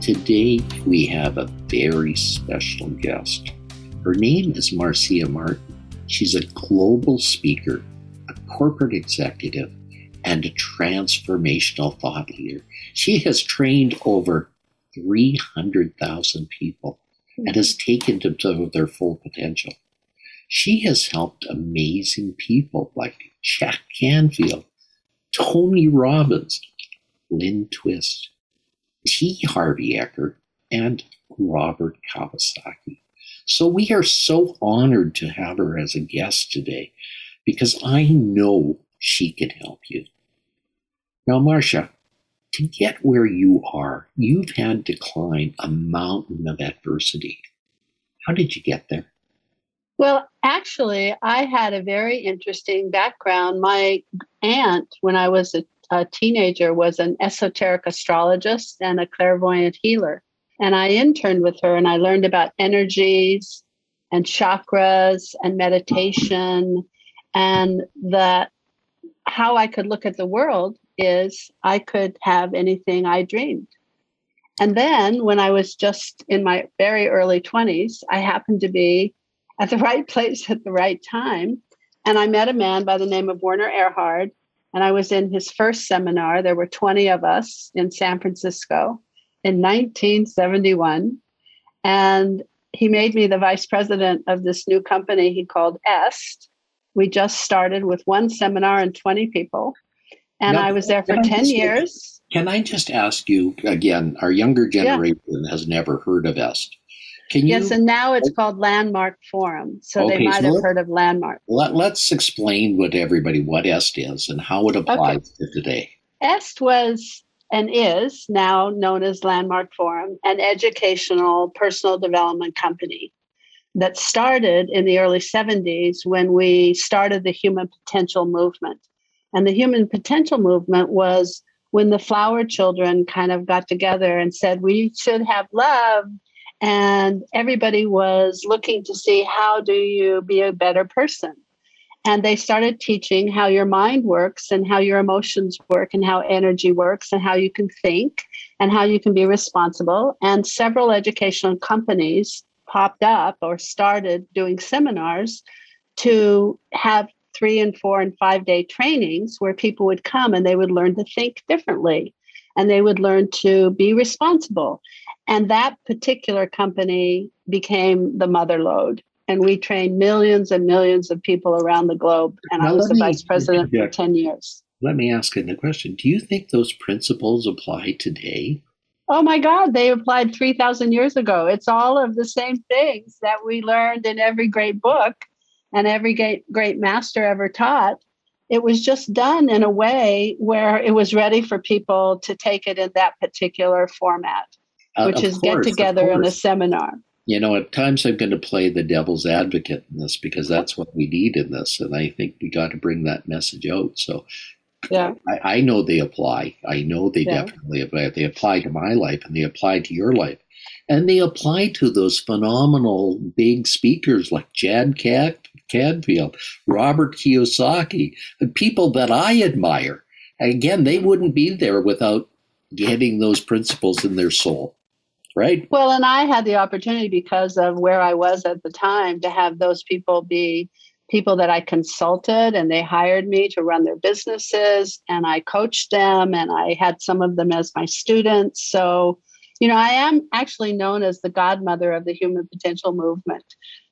Today, we have a very special guest. Her name is Marcia Martin. She's a global speaker, a corporate executive, and a transformational thought leader. She has trained over 300,000 people and has mm-hmm. taken them to their full potential. She has helped amazing people like Jack Canfield, Tony Robbins, Lynn Twist, T. Harvey Eker, and Robert Kiyosaki. So we are so honored to have her as a guest today because I know she can help you. Now, Marcia, to get where you are, you've had to climb a mountain of adversity. How did you get there? Well, actually, I had a very interesting background. My aunt, when I was a a teenager was an esoteric astrologist and a clairvoyant healer. And I interned with her and I learned about energies and chakras and meditation and that how I could look at the world is I could have anything I dreamed. And then when I was just in my very early 20s, I happened to be at the right place at the right time. And I met a man by the name of Werner Erhard, and I was in his first seminar. There were 20 of us in San Francisco in 1971. And he made me the vice president of this new company he called Est. We just started with one seminar and 20 people. And now, I was there for 10 years. Can I just ask you again? Our younger generation yeah. has never heard of Est. Can you, yes, and now it's called Landmark Forum. So okay, they might so have heard of Landmark. Let, us explain what everybody what EST is and how it applies okay. to today. EST was and is now known as Landmark Forum, an educational personal development company that started in the early 70s when we started the human potential movement. And the human potential movement was when the flower children kind of got together and said, we should have love and everybody was looking to see how do you be a better person. And they started teaching how your mind works and how your emotions work and how energy works and how you can think and how you can be responsible. And several educational companies popped up or started doing seminars to have three and four and five day trainings where people would come and they would learn to think differently and they would learn to be responsible and that particular company became the mother lode. And we trained millions and millions of people around the globe. And now I was the vice president for 10 years. Let me ask you the question Do you think those principles apply today? Oh my God, they applied 3,000 years ago. It's all of the same things that we learned in every great book and every great, great master ever taught. It was just done in a way where it was ready for people to take it in that particular format. Uh, which is course, get together in a seminar. You know, at times I'm going to play the devil's advocate in this because that's what we need in this. And I think we got to bring that message out. So yeah. I, I know they apply. I know they yeah. definitely apply. They apply to my life and they apply to your life. And they apply to those phenomenal big speakers like Jad Chad Canfield, Robert Kiyosaki, people that I admire. Again, they wouldn't be there without getting those principles in their soul right? Well, and I had the opportunity because of where I was at the time to have those people be people that I consulted and they hired me to run their businesses and I coached them and I had some of them as my students. So, you know, I am actually known as the godmother of the human potential movement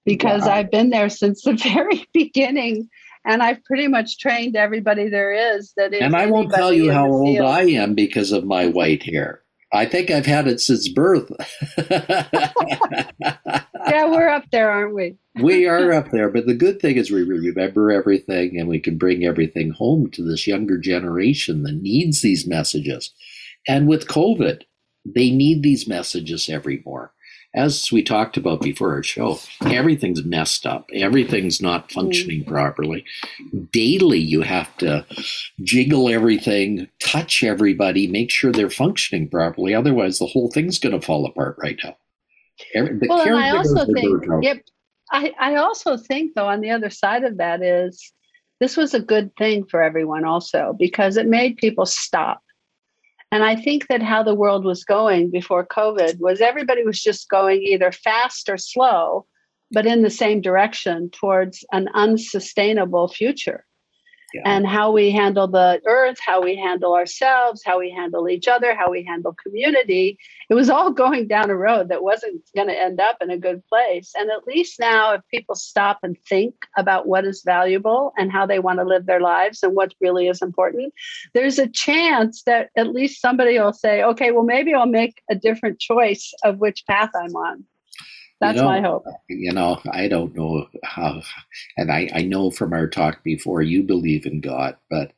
because wow. I've been there since the very beginning and I've pretty much trained everybody there is that is. And I won't tell you how old field. I am because of my white hair. I think I've had it since birth. yeah, we're up there, aren't we? we are up there. But the good thing is we remember everything and we can bring everything home to this younger generation that needs these messages. And with COVID, they need these messages every more. As we talked about before our show, everything's messed up. Everything's not functioning mm. properly. Daily, you have to jiggle everything, touch everybody, make sure they're functioning properly. Otherwise, the whole thing's going to fall apart right now. Every, well, and I also think, yep, I, I also think, though, on the other side of that is this was a good thing for everyone also because it made people stop. And I think that how the world was going before COVID was everybody was just going either fast or slow, but in the same direction towards an unsustainable future and how we handle the earth, how we handle ourselves, how we handle each other, how we handle community. It was all going down a road that wasn't going to end up in a good place. And at least now, if people stop and think about what is valuable and how they want to live their lives and what really is important, there's a chance that at least somebody will say, okay, well, maybe I'll make a different choice of which path I'm on. That's you know, my hope. You know, I don't know how, and I, I know from our talk before you believe in God, but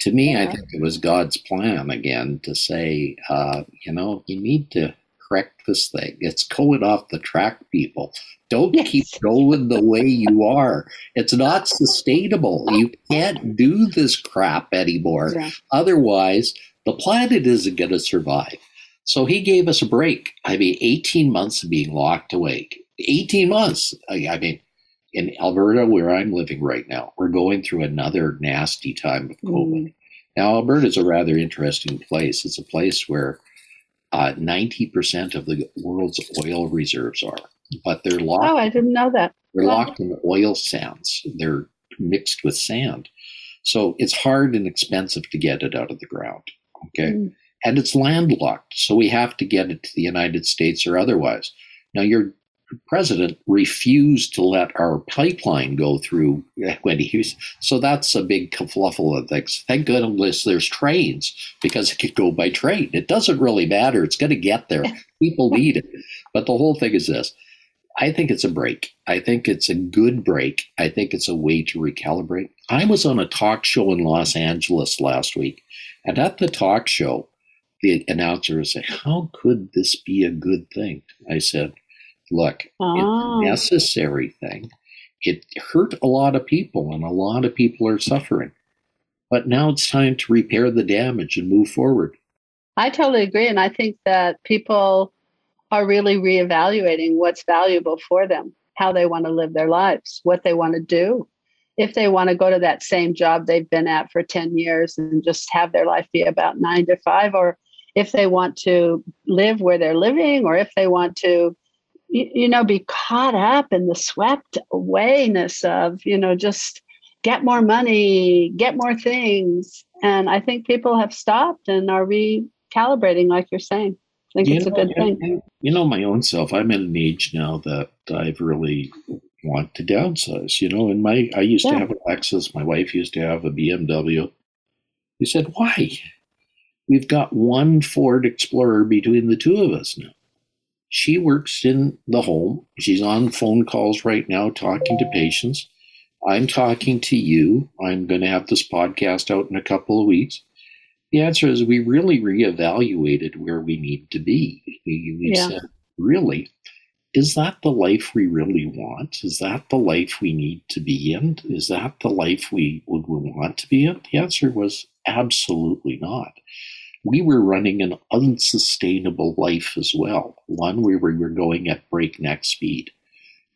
to me, yeah. I think it was God's plan again to say, uh, you know, you need to correct this thing. It's going off the track, people. Don't yes. keep going the way you are. It's not sustainable. You can't do this crap anymore. Otherwise, the planet isn't going to survive. So he gave us a break. I mean, 18 months of being locked awake. 18 months. I, mean, in Alberta, where I'm living right now, we're going through another nasty time of COVID. Mm. Now, Alberta is a rather interesting place. It's a place where uh, 90% of the world's oil reserves are, but they're locked. Oh, I didn't know that. They're locked in oil sands. They're mixed with sand. So it's hard and expensive to get it out of the ground. Okay. Mm and it's landlocked. So we have to get it to the United States or otherwise. Now, your president refused to let our pipeline go through when he was, so that's a big kerfluffle of things. Thank goodness there's trains because it could go by train. It doesn't really matter. It's going to get there. People need it. But the whole thing is this. I think it's a break. I think it's a good break. I think it's a way to recalibrate. I was on a talk show in Los Angeles last week, and at the talk show, the announcer would say, How could this be a good thing? I said, Look, oh. it's a oh. necessary thing. It hurt a lot of people, and a lot of people are suffering. But now it's time to repair the damage and move forward. I totally agree. And I think that people are really reevaluating what's valuable for them, how they want to live their lives, what they want to do. If they want to go to that same job they've been at for 10 years and just have their life be about nine to five, or if they want to live where they're living or if they want to you, know be caught up in the swept awayness of you know just get more money get more things. And i think people have stopped and are recalibrating like you're saying. I think you it's know, a good thing. you know my own self i'm at an age now that i've really want to downsize you know and my i used yeah. to have a lexus. My wife used to have a bmw he said why We've got one Ford Explorer between the two of us now. She works in the home. She's on phone calls right now talking to patients. I'm talking to you. I'm going to have this podcast out in a couple of weeks. The answer is we really reevaluated where we need to be. We, we yeah. said, really, is that the life we really want? Is that the life we need to be in? Is that the life we would want to be in? The answer was absolutely not we were running an unsustainable life as well, one where we were going at breakneck speed.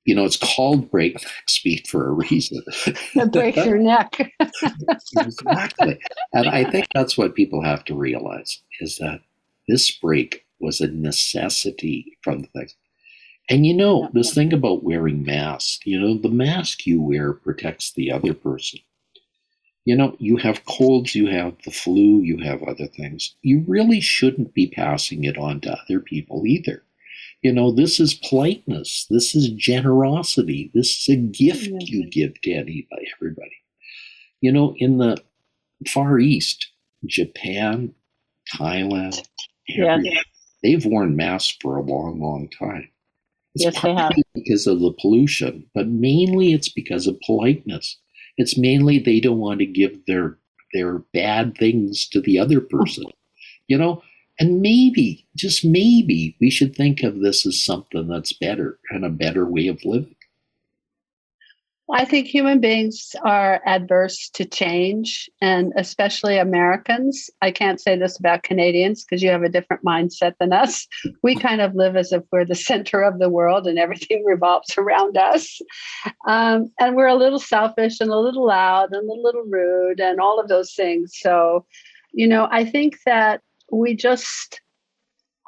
You know, it's called breakneck speed for a reason. It breaks your neck. exactly. And I think that's what people have to realize is that this break was a necessity from the things. And you know, this thing about wearing masks, you know, the mask you wear protects the other person you know, you have colds, you have the flu, you have other things. You really shouldn't be passing it on to other people either. You know, this is politeness. This is generosity. This is a gift mm-hmm. you give to anybody, everybody. You know, in the Far East, Japan, Thailand, yeah. they've worn masks for a long, long time. It's yes, they have. because of the pollution, but mainly it's because of politeness. It's mainly they don't want to give their their bad things to the other person. You know, And maybe, just maybe, we should think of this as something that's better and a better way of living. I think human beings are adverse to change, and especially Americans. I can't say this about Canadians because you have a different mindset than us. We kind of live as if we're the center of the world and everything revolves around us. Um, and we're a little selfish and a little loud and a little rude and all of those things. So, you know, I think that we just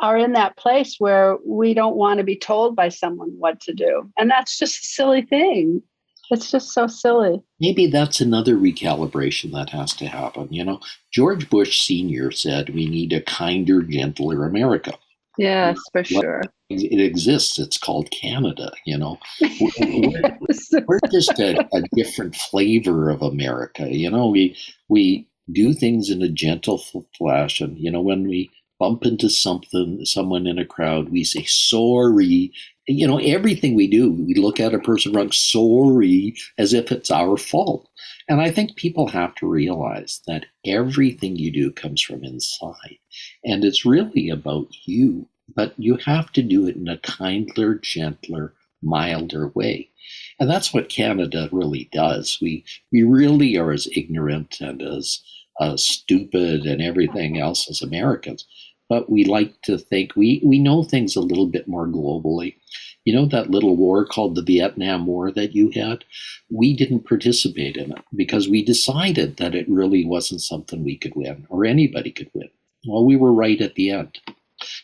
are in that place where we don't want to be told by someone what to do. And that's just a silly thing. It's just so silly. Maybe that's another recalibration that has to happen. You know, George Bush Sr. said we need a kinder, gentler America. Yes, for sure. It exists. It's called Canada, you know. We're, we're just a, a, different flavor of America. You know, we we do things in a gentle fashion. You know, when we bump into something, someone in a crowd, we say sorry. You know, everything we do, we look at a person wrong, sorry, as if it's our fault. And I think people have to realize that everything you do comes from inside. And it's really about you, but you have to do it in a kinder, gentler, milder way. And that's what Canada really does. We we really are as ignorant and as uh, stupid and everything else as Americans but we like to think we, we know things a little bit more globally. You know that little war called the Vietnam War that you had? We didn't participate in it because we decided that it really wasn't something we could win or anybody could win. Well, we were right at the end.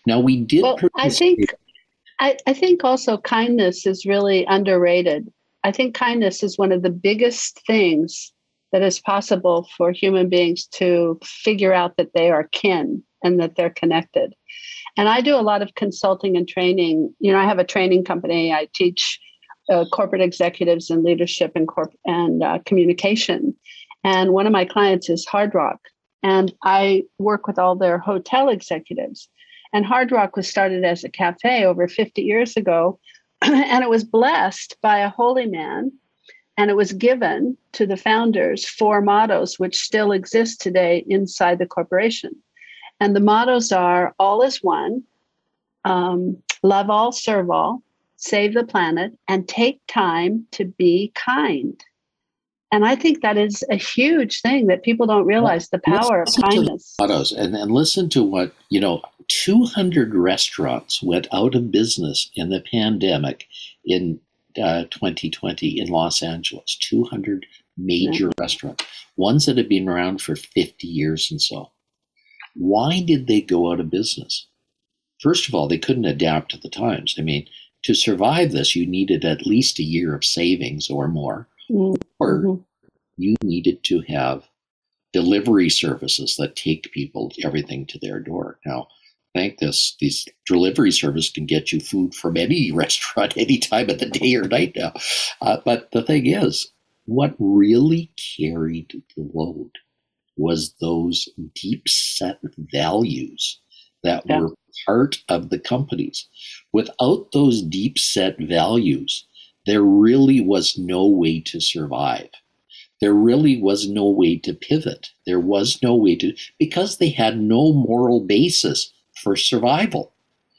Now we did. Well, I think I, I think also kindness is really underrated. I think kindness is one of the biggest things that is possible for human beings to figure out that they are kin and that they're connected. And I do a lot of consulting and training. You know, I have a training company. I teach uh, corporate executives in leadership and corp and uh, communication. And one of my clients is Hard Rock, and I work with all their hotel executives. And Hard Rock was started as a cafe over 50 years ago, and it was blessed by a holy man. And it was given to the founders four mottos, which still exist today inside the corporation. And the mottos are all is one, um, love all, serve all, save the planet, and take time to be kind. And I think that is a huge thing that people don't realize the power listen of kindness. Mottos and, and listen to what, you know, 200 restaurants went out of business in the pandemic in uh, 2020 in Los Angeles. 200 major yeah. restaurants, ones that have been around for 50 years and so. Why did they go out of business? First of all, they couldn't adapt to the times. I mean, to survive this, you needed at least a year of savings or more, mm-hmm. or you needed to have delivery services that take people everything to their door. Now, thank this, these delivery service can get you food from any restaurant any time of the day or night now. Uh, but the thing is, what really carried the load was those deep set values that yeah. were part of the companies. Without those deep set values, there really was no way to survive. There really was no way to pivot. There was no way to, because they had no moral basis for survival.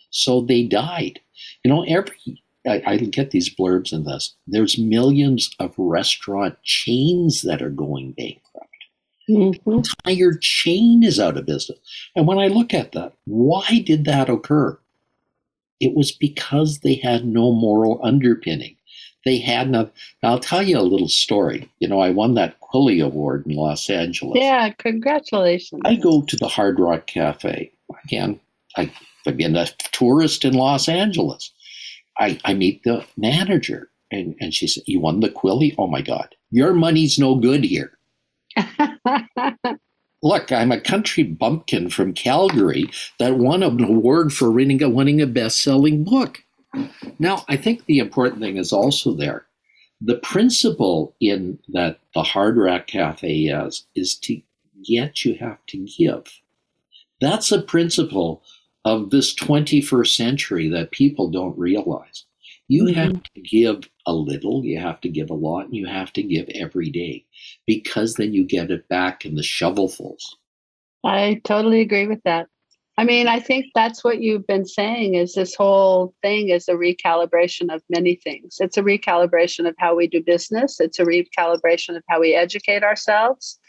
So they died. You know, every, I, I get these blurbs in this, there's millions of restaurant chains that are going bankrupt. Mm-hmm. Entire chain is out of business. And when I look at that, why did that occur? It was because they had no moral underpinning. They had no. I'll tell you a little story. You know, I won that Quilly Award in Los Angeles. Yeah, congratulations. I go to the Hard Rock Cafe. Again, I, I've been a tourist in Los Angeles. I, I meet the manager, and, and she said, You won the Quilly? Oh my God, your money's no good here. Look, I'm a country bumpkin from Calgary that won an award for winning a, winning a best selling book. Now, I think the important thing is also there. The principle in that the Hard Rock Cafe is, is to get, you have to give. That's a principle of this 21st century that people don't realize. You mm-hmm. have to give a little, you have to give a lot, and you have to give every day because then you get it back in the shovelfuls. I totally agree with that. I mean, I think that's what you've been saying is this whole thing is a recalibration of many things. It's a recalibration of how we do business, it's a recalibration of how we educate ourselves,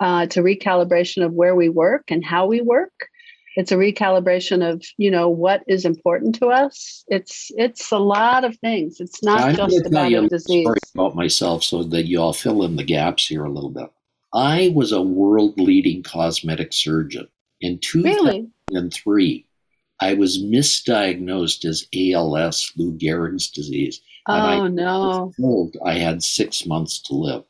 uh, it's a recalibration of where we work and how we work. It's a recalibration of you know what is important to us. It's it's a lot of things. It's not I'm just about a disease. Story about myself, so that you all fill in the gaps here a little bit. I was a world leading cosmetic surgeon in 2003. Really? I was misdiagnosed as ALS, Lou Gehrig's disease. Oh, I no. told I had six months to live.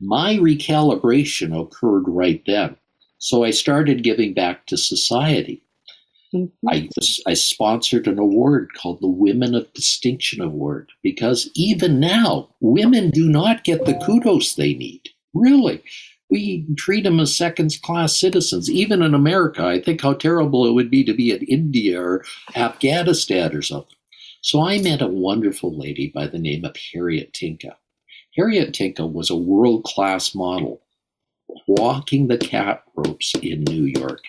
My recalibration occurred right then. So I started giving back to society. Mm-hmm. I, I sponsored an award called the Women of Distinction Award because even now, women do not get the kudos they need. Really. We treat them as second class citizens. Even in America, I think how terrible it would be to be in India or Afghanistan or something. So I met a wonderful lady by the name of Harriet Tinka. Harriet Tinka was a world class model walking the cat ropes in New York.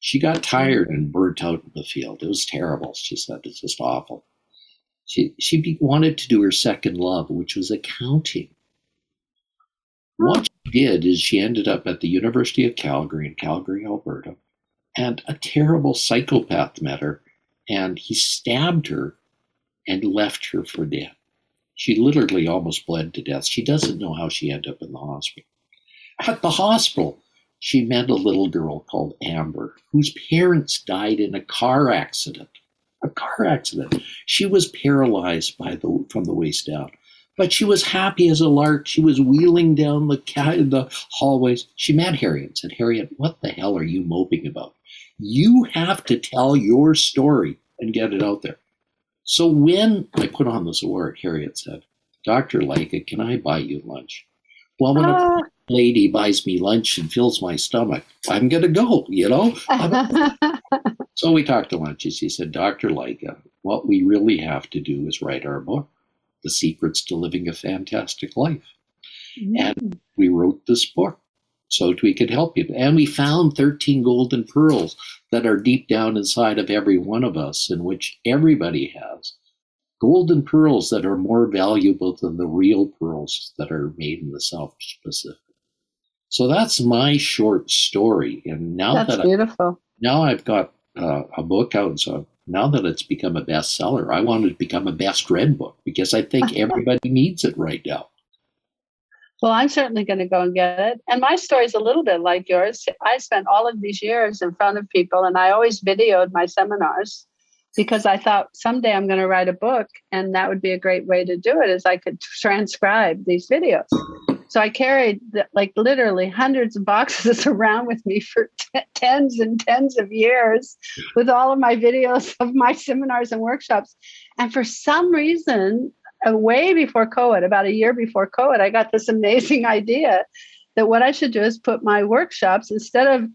She got tired and burnt out in the field. It was terrible. She said it's just awful. She she wanted to do her second love, which was accounting. What she did is she ended up at the University of Calgary in Calgary, Alberta, and a terrible psychopath met her, and he stabbed her and left her for dead. She literally almost bled to death. She doesn't know how she ended up in the hospital. At the hospital, she met a little girl called Amber, whose parents died in a car accident. A car accident. She was paralyzed by the from the waist down, but she was happy as a lark. She was wheeling down the the hallways. She met Harriet and said, "Harriet, what the hell are you moping about? You have to tell your story and get it out there." So when I put on this award, Harriet said, "Dr. Lycka, can I buy you lunch?" Well, when uh, lady buys me lunch and fills my stomach, I'm going to go, you know? so we talked to lunch. She said, Dr. Lycka, what we really have to do is write our book, The Secrets to Living a Fantastic Life. Mm. And we wrote this book so we could help you. And we found 13 golden pearls that are deep down inside of every one of us, in which everybody has golden pearls that are more valuable than the real pearls that are made in the South Pacific. So that's my short story. And now that's that beautiful. I, now I've got uh, a book out, so now that it's become a bestseller, I want it to become a best read book because I think everybody needs it right now. Well, I'm certainly going to go and get it. And my story is a little bit like yours. I spent all of these years in front of people, and I always videoed my seminars because I thought someday I'm going to write a book and that would be a great way to do it is I could transcribe these videos. So I carried like literally hundreds of boxes around with me for t- tens and tens of years with all of my videos of my seminars and workshops. And for some reason, uh, way before COVID, about a year before COVID, I got this amazing idea that what I should do is put my workshops instead of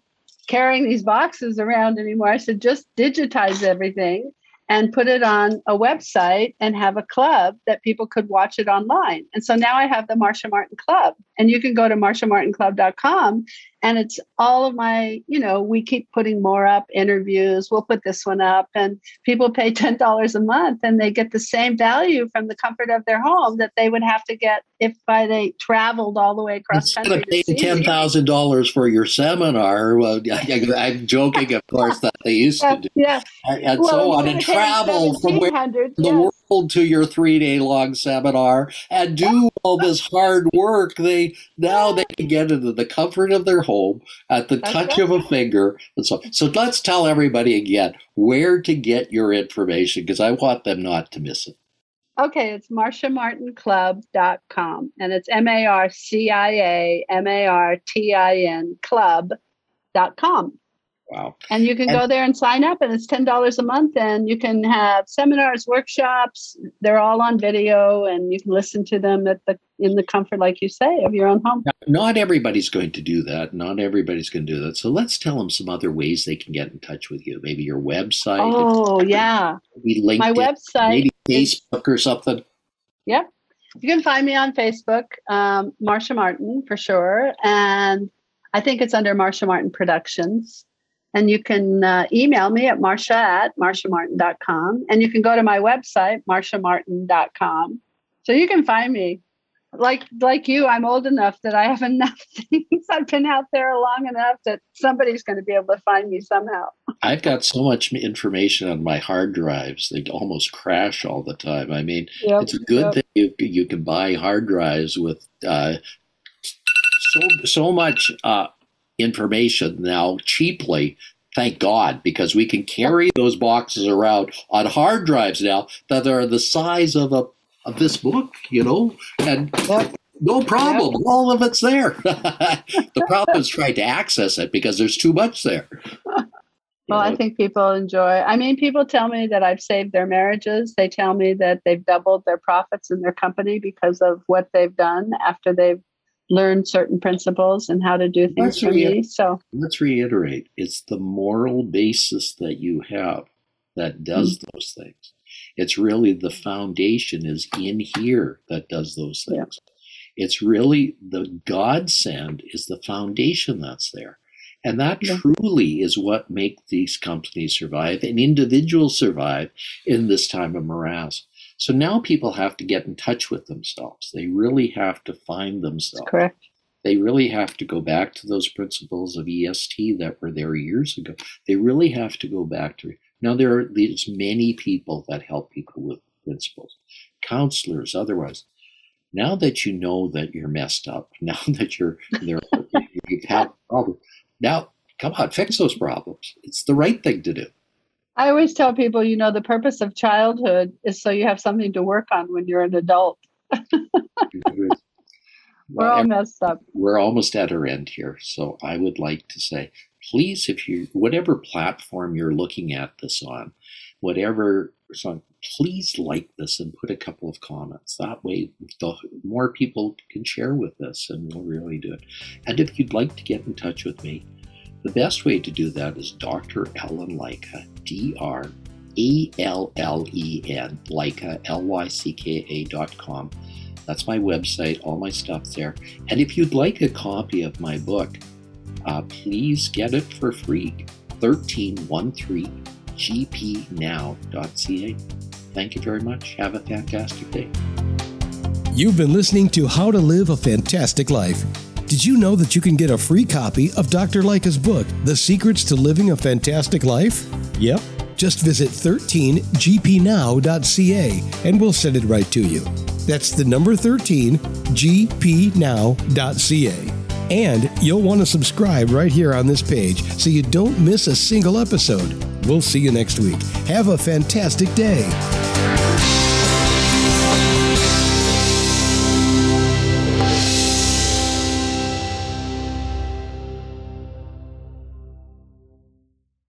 carrying these boxes around anymore. I should just digitize everything and put it on a website and have a club that people could watch it online. And so now I have the Marcia Martin Club, and you can go to marciamartinclub.com and it's all of my, you know, we keep putting more up interviews. We'll put this one up, and people pay $10 a month and they get the same value from the comfort of their home that they would have to get if by they traveled all the way across Instead country. Of paying $10,000 for your seminar, well, I'm joking, of course, that they used yeah, to do. Yeah. And well, so on, and travel from where the yes. world to your three day long seminar and do all this hard work. They now they can get into the comfort of their home at the That's touch right. of a finger. And so, so let's tell everybody again where to get your information because I want them not to miss it. Okay, it's marciamartinclub.com and it's M A R C I A M A R T I N club.com. Wow. And you can and, go there and sign up, and it's $10 a month. And you can have seminars, workshops. They're all on video, and you can listen to them at the in the comfort, like you say, of your own home. Not everybody's going to do that. Not everybody's going to do that. So let's tell them some other ways they can get in touch with you. Maybe your website. Oh, yeah. LinkedIn. My website. Maybe Facebook or something. Yep. You can find me on Facebook, um, Marcia Martin, for sure. And I think it's under Marcia Martin Productions And you can uh, email me at marcia at marciamartin.com. And you can go to my website, marciamartin.com. So you can find me like like you, I'm old enough that I have enough things. I've been out there long enough that somebody's going to be able to find me somehow. I've got so much information on my hard drives; they almost crash all the time. I mean, yep, it's a good yep. thing you you can buy hard drives with uh, so so much uh, information now cheaply. Thank God, because we can carry those boxes around on hard drives now that are the size of a of this book, you know, and yep. no problem. Yep. All of it's there. the problem is trying to access it because there's too much there. Well, I think people enjoy. I mean, people tell me that I've saved their marriages. They tell me that they've doubled their profits in their company because of what they've done after they've learned certain principles and how to do things let's for me. So let's reiterate: it's the moral basis that you have that does mm-hmm. those things. It's really the foundation is in here that does those things. Yeah. It's really the godsend is the foundation that's there. And that yeah. truly is what makes these companies survive and individuals survive in this time of morass. So now people have to get in touch with themselves. They really have to find themselves. That's correct. They really have to go back to those principles of EST that were there years ago. They really have to go back to now, there are these many people that help people with principles, counselors, otherwise. Now that you know that you're messed up, now that you're there, you've had problems. Now, come on, fix those problems. It's the right thing to do. I always tell people, you know, the purpose of childhood is so you have something to work on when you're an adult. we're all messed up. We're almost at our end here. So I would like to say please, if you, whatever platform you're looking at this on, whatever song, please like this and put a couple of comments. That way, the more people can share with this and we'll really do it. And if you'd like to get in touch with me, the best way to do that is Dr. Allen Lycka, D R A L L E N, Lycka, L Y C K A dot com. That's my website, all my stuff there. And if you'd like a copy of my book, uh, please get it for free. 1313gpnow.ca. Thank you very much. Have a fantastic day. You've been listening to How to Live a Fantastic Life. Did you know that you can get a free copy of Dr. Lycka's book, The Secrets to Living a Fantastic Life? Yep. Just visit 13gpnow.ca and we'll send it right to you. That's the number 13gpnow.ca. And you'll want to subscribe right here on this page so you don't miss a single episode. We'll see you next week. Have a fantastic day.